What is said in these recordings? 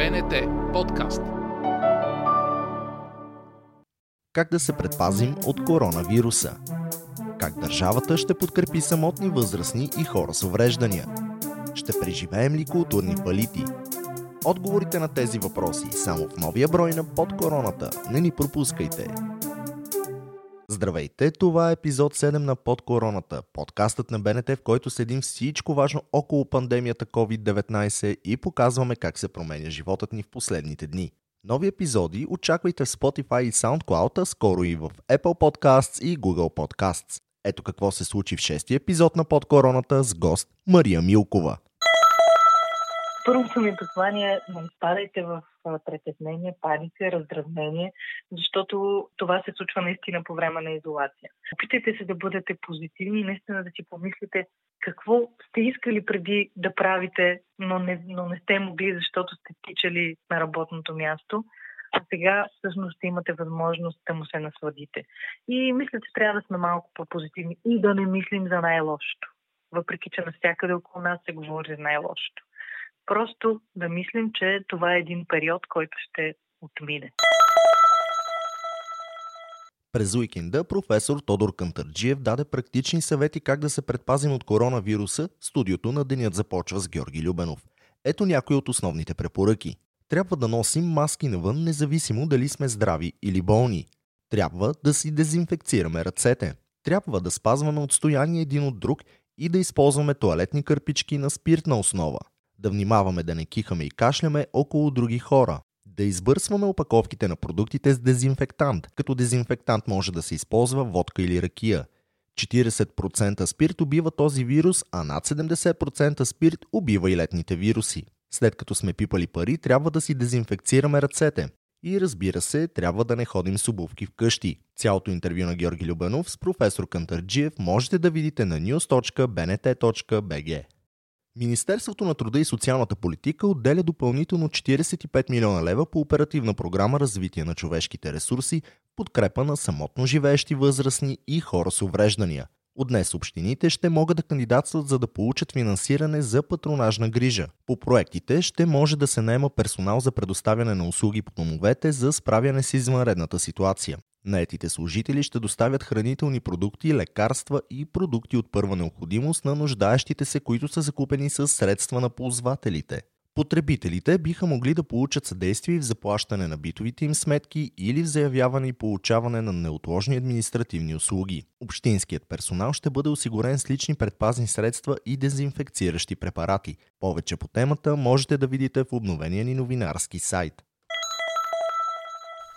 БНТ подкаст. Как да се предпазим от коронавируса? Как държавата ще подкрепи самотни възрастни и хора с увреждания? Ще преживеем ли културни палити? Отговорите на тези въпроси само в новия брой на Под короната. Не ни пропускайте! Здравейте, това е епизод 7 на Под короната, подкастът на БНТ, в който следим всичко важно около пандемията COVID-19 и показваме как се променя животът ни в последните дни. Нови епизоди очаквайте в Spotify и SoundCloud, а скоро и в Apple Podcasts и Google Podcasts. Ето какво се случи в шестия епизод на Под короната с гост Мария Милкова. Първото ми послание е не изпадайте в притеснение, паника, раздразнение, защото това се случва наистина по време на изолация. Опитайте се да бъдете позитивни и наистина да си помислите какво сте искали преди да правите, но не, но не сте могли, защото сте тичали на работното място. А сега всъщност имате възможност да му се насладите. И мисля, че трябва да сме малко по-позитивни и да не мислим за най-лошото. Въпреки, че навсякъде около нас се говори за най-лошото. Просто да мислим, че това е един период, който ще отмине. През уикенда професор Тодор Кантарджиев даде практични съвети как да се предпазим от коронавируса. Студиото на денят започва с Георги Любенов. Ето някои от основните препоръки. Трябва да носим маски навън, независимо дали сме здрави или болни. Трябва да си дезинфекцираме ръцете. Трябва да спазваме отстояние един от друг и да използваме туалетни кърпички на спиртна основа да внимаваме да не кихаме и кашляме около други хора, да избърсваме опаковките на продуктите с дезинфектант, като дезинфектант може да се използва водка или ракия. 40% спирт убива този вирус, а над 70% спирт убива и летните вируси. След като сме пипали пари, трябва да си дезинфекцираме ръцете. И разбира се, трябва да не ходим с обувки вкъщи. Цялото интервю на Георги Любенов с професор Кантарджиев можете да видите на news.bnt.bg. Министерството на труда и социалната политика отделя допълнително 45 милиона лева по оперативна програма Развитие на човешките ресурси, подкрепа на самотно живеещи възрастни и хора с увреждания. От днес общините ще могат да кандидатстват за да получат финансиране за патронажна грижа. По проектите ще може да се наема персонал за предоставяне на услуги по домовете за справяне с извънредната ситуация. Наетите служители ще доставят хранителни продукти, лекарства и продукти от първа необходимост на нуждаещите се, които са закупени с средства на ползвателите. Потребителите биха могли да получат съдействие в заплащане на битовите им сметки или в заявяване и получаване на неотложни административни услуги. Общинският персонал ще бъде осигурен с лични предпазни средства и дезинфекциращи препарати. Повече по темата можете да видите в обновения ни новинарски сайт.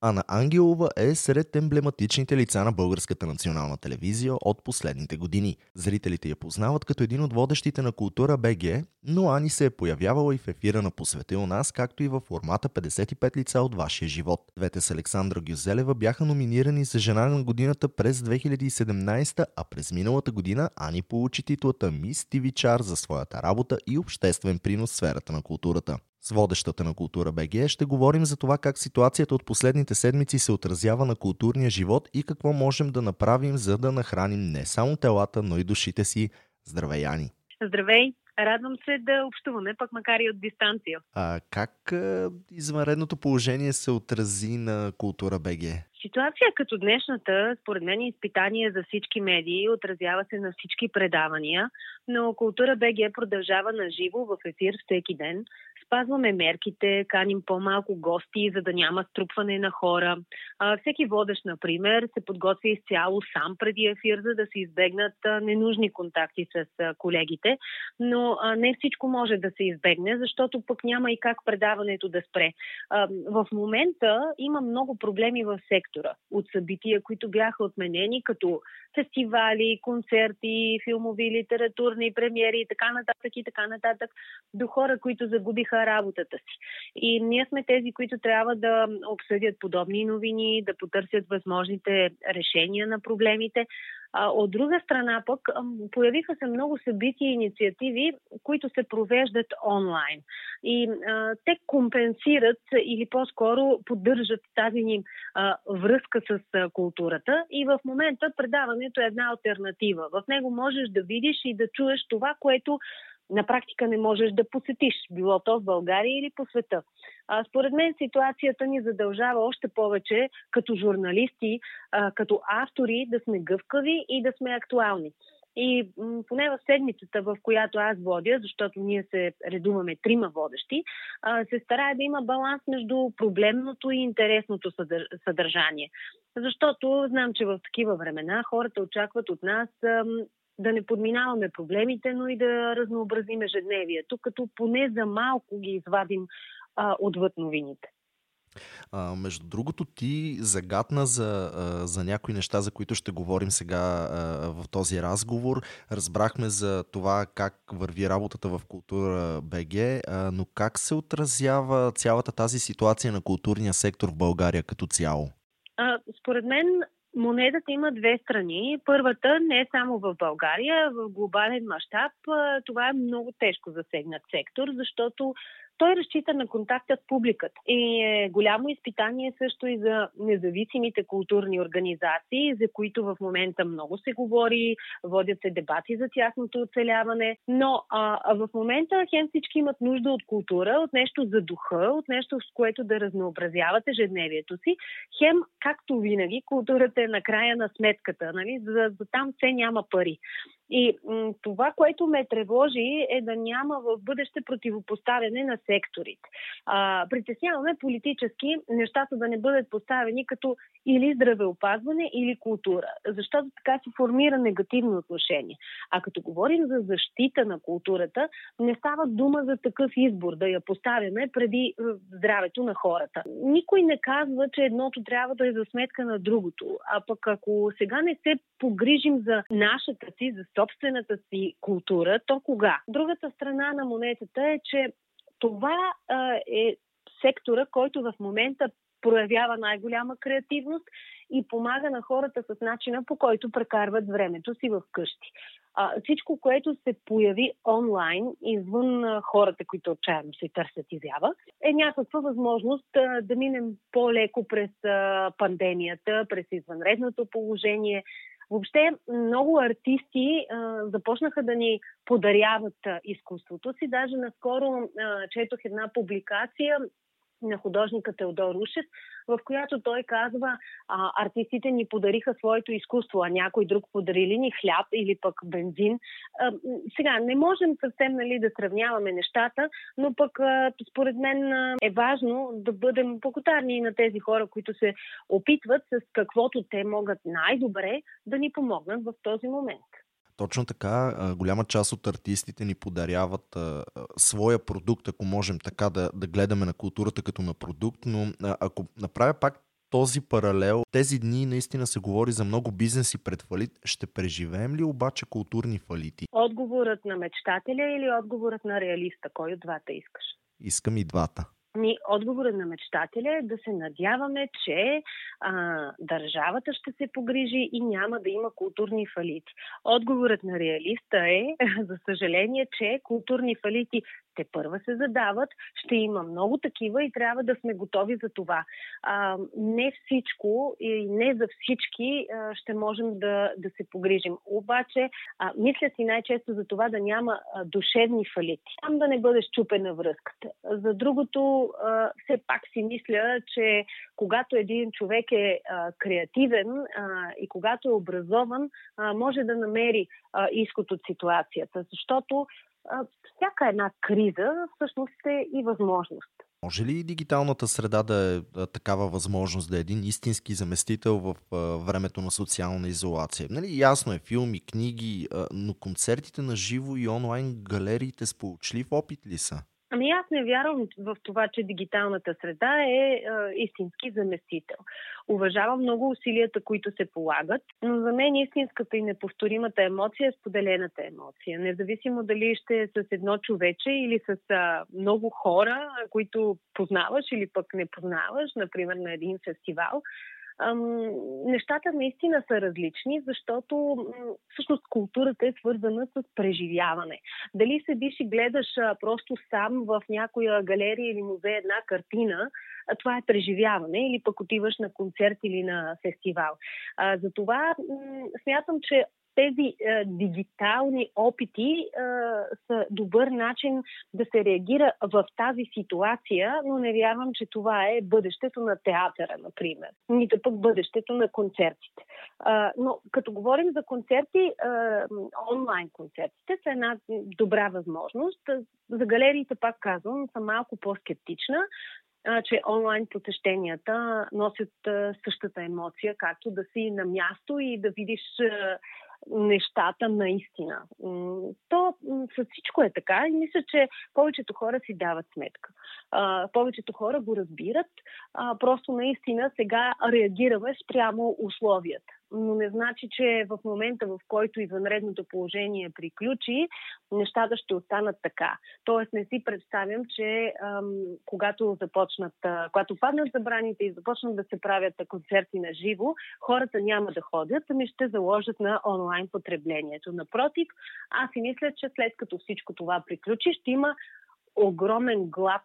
Ана Ангелова е сред емблематичните лица на българската национална телевизия от последните години. Зрителите я познават като един от водещите на култура БГ, но Ани се е появявала и в ефира на Посветил нас, както и във формата 55 лица от вашия живот. Двете с Александра Гюзелева бяха номинирани за жена на годината през 2017, а през миналата година Ани получи титлата Мис Тивичар за своята работа и обществен принос в сферата на културата. С водещата на Култура БГ ще говорим за това как ситуацията от последните седмици се отразява на културния живот и какво можем да направим, за да нахраним не само телата, но и душите си. Здравей, Яни! Здравей! Радвам се да общуваме, пък макар и от дистанция. А как а, извънредното положение се отрази на Култура БГ? Ситуация като днешната, според мен, е изпитание за всички медии, отразява се на всички предавания, но Култура БГ продължава на живо в ефир всеки ден спазваме мерките, каним по-малко гости, за да няма струпване на хора. А, всеки водещ, например, се подготвя изцяло сам преди ефир, за да се избегнат а, ненужни контакти с а, колегите. Но а, не всичко може да се избегне, защото пък няма и как предаването да спре. А, в момента има много проблеми в сектора от събития, които бяха отменени, като фестивали, концерти, филмови, литературни премиери и така нататък и така нататък, до хора, които загубиха работата си. И ние сме тези, които трябва да обсъдят подобни новини, да потърсят възможните решения на проблемите. От друга страна пък появиха се много събития и инициативи, които се провеждат онлайн. И а, те компенсират или по-скоро поддържат тази ни а, връзка с а, културата. И в момента предаването е една альтернатива. В него можеш да видиш и да чуеш това, което на практика не можеш да посетиш, било то в България или по света. А, според мен ситуацията ни задължава още повече като журналисти, а, като автори да сме гъвкави и да сме актуални. И поне в седмицата, в която аз водя, защото ние се редуваме трима водещи, се старая да има баланс между проблемното и интересното съдър... съдържание. Защото знам, че в такива времена хората очакват от нас да не подминаваме проблемите, но и да разнообразим ежедневието, като поне за малко ги извадим а, отвъд новините. А, между другото, ти загадна за, за някои неща, за които ще говорим сега а, в този разговор. Разбрахме за това как върви работата в култура БГ, а, но как се отразява цялата тази ситуация на културния сектор в България като цяло? А, според мен Монетата има две страни. Първата не е само в България, в глобален мащаб. Това е много тежко засегнат сектор, защото той разчита на контакта с публиката. И е голямо изпитание също и за независимите културни организации, за които в момента много се говори, водят се дебати за тяхното оцеляване. Но а, а в момента хем всички имат нужда от култура, от нещо за духа, от нещо с което да разнообразяват ежедневието си. Хем, както винаги, културата е на края на сметката. Нали? За, за там все няма пари. И м- това, което ме тревожи е да няма в бъдеще противопоставяне на секторите. А, притесняваме политически нещата да не бъдат поставени като или здравеопазване, или култура, защото така се формира негативно отношение. А като говорим за защита на културата, не става дума за такъв избор, да я поставяме преди здравето на хората. Никой не казва, че едното трябва да е за сметка на другото. А пък ако сега не се погрижим за нашата си, за собствената си култура, то кога? Другата страна на монетата е, че това а, е сектора, който в момента проявява най-голяма креативност и помага на хората с начина по който прекарват времето си в къщи. А, всичко, което се появи онлайн, извън а, хората, които отчаяно се търсят изява, е някаква възможност а, да минем по-леко през а, пандемията, през извънредното положение, Въобще много артисти а, започнаха да ни подаряват а, изкуството си. Даже наскоро а, четох една публикация на художника Теодор Рушев, в която той казва, а, артистите ни подариха своето изкуство, а някой друг подарили ни хляб или пък бензин. А, сега, не можем съвсем нали, да сравняваме нещата, но пък а, според мен а, е важно да бъдем благодарни на тези хора, които се опитват с каквото те могат най-добре да ни помогнат в този момент. Точно така, голяма част от артистите ни подаряват а, своя продукт, ако можем така да, да гледаме на културата като на продукт, но а, ако направя пак този паралел, тези дни наистина се говори за много бизнеси пред фалит. Ще преживеем ли обаче културни фалити? Отговорът на мечтателя или отговорът на реалиста? Кой от двата искаш? Искам и двата. Ми, отговорът на мечтателя е да се надяваме, че а, държавата ще се погрижи и няма да има културни фалити. Отговорът на реалиста е, за съжаление, че културни фалити те първа се задават, ще има много такива и трябва да сме готови за това. А, не всичко и не за всички а, ще можем да, да се погрижим. Обаче, а, мисля си най-често за това да няма а, душевни фалити. Там да не бъде щупена връзката. За другото, а, все пак си мисля, че когато един човек е а, креативен а, и когато е образован, а, може да намери а, изход от ситуацията. Защото всяка една криза всъщност е и възможност. Може ли дигиталната среда да е такава възможност, да е един истински заместител в времето на социална изолация? Нали, ясно е, филми, книги, но концертите на живо и онлайн галериите сполучлив опит ли са? Ами аз не вярвам в това, че дигиталната среда е, е истински заместител. Уважавам много усилията, които се полагат, но за мен истинската и неповторимата емоция е споделената емоция. Независимо дали ще е с едно човече или с а, много хора, които познаваш или пък не познаваш, например на един фестивал, нещата наистина са различни, защото всъщност културата е свързана с преживяване. Дали седиш и гледаш просто сам в някоя галерия или музей една картина, това е преживяване, или пък отиваш на концерт или на фестивал. Затова смятам, че тези е, дигитални опити е, са добър начин да се реагира в тази ситуация, но не вярвам, че това е бъдещето на театъра, например, нито пък бъдещето на концертите. Е, но като говорим за концерти, е, онлайн концертите са една добра възможност. За галериите, пак казвам, съм малко по-скептична, че онлайн посещенията носят същата емоция, както да си на място и да видиш нещата наистина. То с всичко е така и мисля, че повечето хора си дават сметка. повечето хора го разбират. просто наистина сега реагираме спрямо условията но не значи, че в момента, в който извънредното положение приключи, нещата ще останат така. Тоест не си представям, че ам, когато започнат, а, когато паднат забраните и започнат да се правят концерти на живо, хората няма да ходят, ами ще заложат на онлайн потреблението. Напротив, аз си мисля, че след като всичко това приключи, ще има огромен глад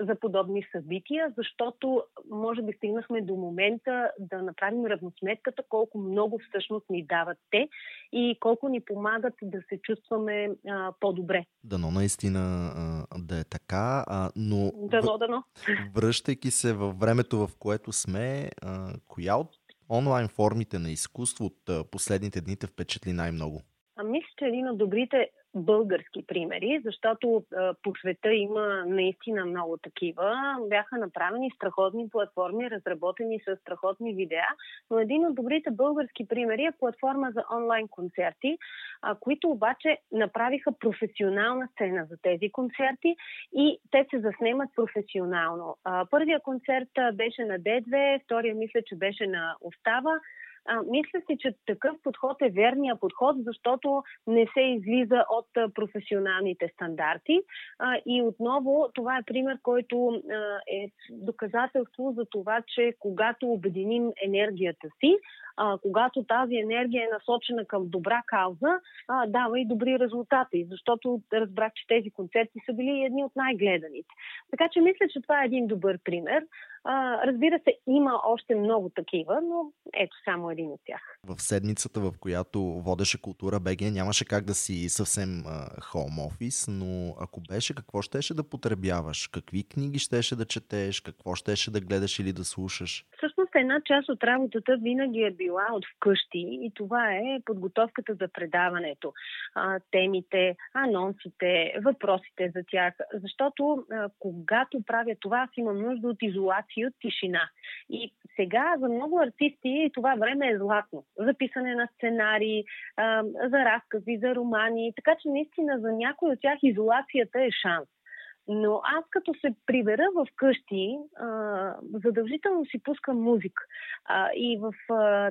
за подобни събития, защото може би стигнахме до момента да направим равносметката колко много всъщност ни дават те и колко ни помагат да се чувстваме а, по-добре. Дано наистина а, да е така, а, но дано, дано. връщайки се във времето, в което сме, а, коя от онлайн формите на изкуство от последните дни те впечатли най-много? Мисля, че един от добрите български примери, защото а, по света има наистина много такива. Бяха направени страхотни платформи, разработени с страхотни видеа, но един от добрите български примери е платформа за онлайн концерти, а, които обаче направиха професионална сцена за тези концерти и те се заснемат професионално. А, първия концерт беше на D2, втория мисля, че беше на Остава. А, мисля си, че такъв подход е верния подход, защото не се излиза от професионалните стандарти. А, и отново това е пример, който а, е доказателство за това, че когато обединим енергията си, а, когато тази енергия е насочена към добра кауза, а, дава и добри резултати, защото разбрах, че тези концерти са били едни от най-гледаните. Така че мисля, че това е един добър пример. А, разбира се, има още много такива, но ето само един от тях. В седмицата, в която водеше култура БГ, нямаше как да си съвсем хоум офис, но ако беше, какво щеше да потребяваш? Какви книги щеше да четеш? Какво щеше да гледаш или да слушаш? Всъщност една част от работата винаги е била от вкъщи и това е подготовката за предаването. А, темите, анонсите, въпросите за тях. Защото а, когато правя това, аз имам нужда от изолация, от тишина. И сега за много артисти това време е златно. За писане на сценарии, а, за разкази, за романи. Така че наистина за някой от тях изолацията е шанс. Но аз като се прибера в къщи, задължително си пускам музика. И в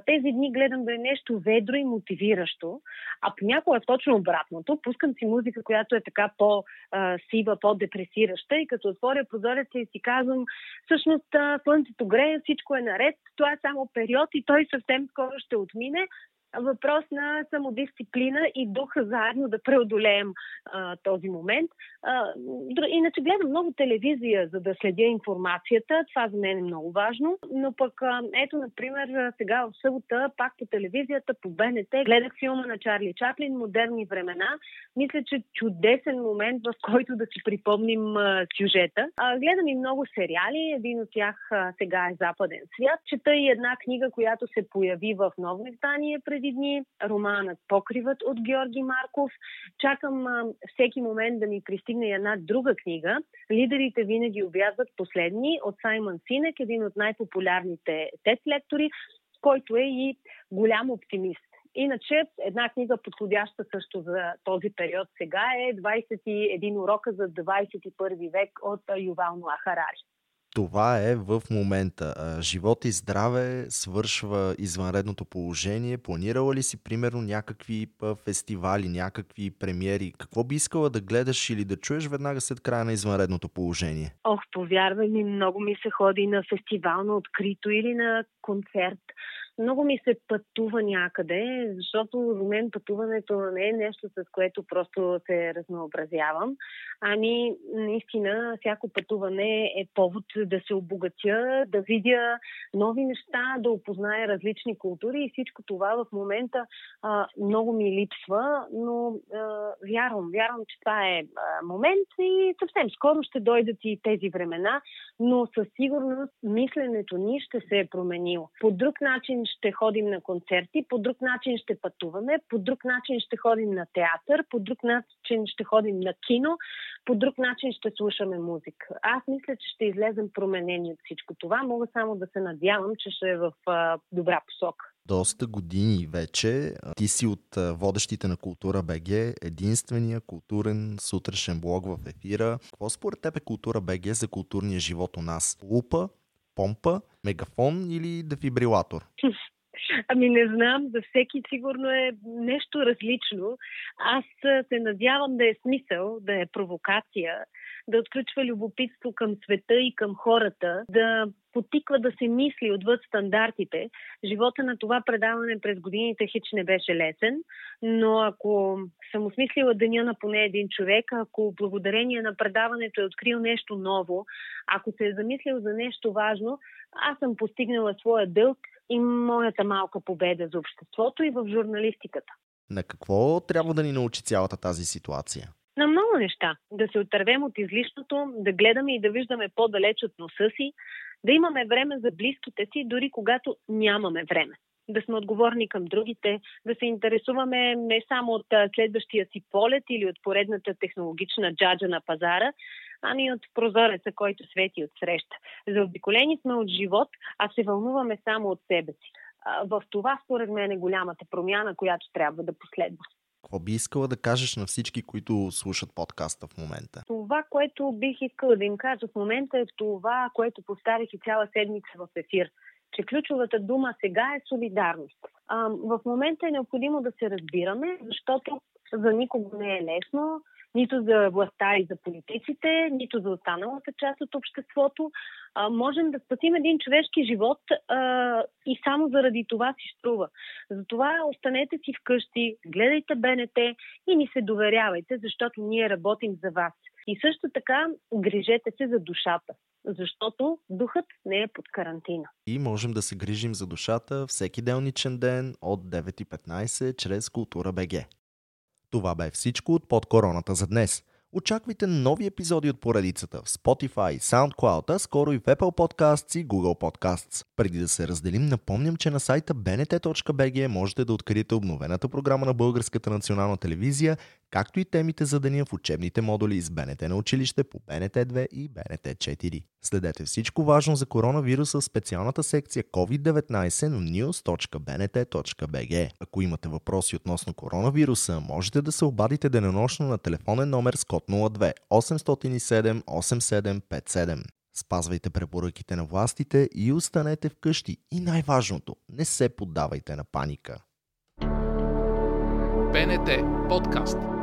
тези дни гледам да е нещо ведро и мотивиращо, а понякога е точно обратното. Пускам си музика, която е така по-сива, по-депресираща и като отворя прозореца и си казвам, всъщност слънцето грее, всичко е наред, това е само период и той съвсем скоро ще отмине, въпрос на самодисциплина и духа заедно да преодолеем а, този момент. А, иначе гледам много телевизия, за да следя информацията. Това за мен е много важно. Но пък, а, ето, например, сега в събота, пак по телевизията, по БНТ, гледах филма на Чарли Чаплин «Модерни времена». Мисля, че чудесен момент, в който да си припомним а, сюжета. А, гледам и много сериали. Един от тях а, сега е Западен свят. Чета и една книга, която се появи в ново издание през преди дни, романът Покривът от Георги Марков. Чакам а, всеки момент да ми пристигне една друга книга. Лидерите винаги обязват последни от Саймън Синек, един от най-популярните тест лектори, който е и голям оптимист. Иначе една книга, подходяща също за този период сега е 21 урока за 21 век от Ювал Харари. Това е в момента. Живот и здраве свършва извънредното положение. Планирала ли си, примерно, някакви фестивали, някакви премиери? Какво би искала да гледаш или да чуеш веднага след края на извънредното положение? Ох, повярвай ми, много ми се ходи на фестивал на открито или на концерт много ми се пътува някъде, защото за мен пътуването не е нещо, с което просто се разнообразявам. Ами, наистина, всяко пътуване е повод да се обогатя, да видя нови неща, да опозная различни култури и всичко това в момента а, много ми липсва, но а, вярвам, вярвам, че това е а, момент и съвсем скоро ще дойдат и тези времена, но със сигурност мисленето ни ще се е променило. По друг начин ще ходим на концерти, по друг начин ще пътуваме, по друг начин ще ходим на театър, по друг начин ще ходим на кино, по друг начин ще слушаме музика. Аз мисля, че ще излезем променени от всичко това. Мога само да се надявам, че ще е в добра посока доста години вече. Ти си от водещите на Култура БГ, единствения културен сутрешен блог в ефира. Какво според теб е Култура БГ за културния живот у нас? Лупа, помпа, мегафон или дефибрилатор? Ами не знам, за всеки сигурно е нещо различно. Аз се надявам да е смисъл, да е провокация, да отключва любопитство към света и към хората, да потиква да се мисли отвъд стандартите. Живота на това предаване през годините хич не беше лесен, но ако съм осмислила деня на поне един човек, ако благодарение на предаването е открил нещо ново, ако се е замислил за нещо важно, аз съм постигнала своя дълг и моята малка победа за обществото и в журналистиката. На какво трябва да ни научи цялата тази ситуация? На много неща. Да се отървем от излишното, да гледаме и да виждаме по-далеч от носа си, да имаме време за близките си, дори когато нямаме време. Да сме отговорни към другите, да се интересуваме не само от следващия си полет или от поредната технологична джаджа на пазара, ами от прозореца, който свети от среща. Заобиколени сме от живот, а се вълнуваме само от себе си. В това, според мен, е голямата промяна, която трябва да последва. Какво би искала да кажеш на всички, които слушат подкаста в момента? Това, което бих искала да им кажа в момента е това, което поставих и цяла седмица в ефир че ключовата дума сега е солидарност. А, в момента е необходимо да се разбираме, защото за никого не е лесно нито за властта и за политиците, нито за останалата част от обществото. А, можем да спасим един човешки живот а, и само заради това си струва. Затова останете си вкъщи, гледайте БНТ и ни се доверявайте, защото ние работим за вас. И също така грижете се за душата, защото духът не е под карантина. И можем да се грижим за душата всеки делничен ден от 9.15 чрез Култура БГ. Това бе всичко от короната за днес. Очаквайте нови епизоди от поредицата в Spotify, SoundCloud, а скоро и в Apple Podcasts и Google Podcasts. Преди да се разделим, напомням, че на сайта bnt.bg можете да откриете обновената програма на Българската национална телевизия, както и темите за деня в учебните модули с БНТ на училище по БНТ 2 и БНТ 4. Следете всичко важно за коронавируса в специалната секция COVID-19 на news.bnt.bg. Ако имате въпроси относно коронавируса, можете да се обадите денонощно на телефонен номер с код 02 807 8757. Спазвайте препоръките на властите и останете вкъщи. И най-важното, не се поддавайте на паника. БНТ подкаст.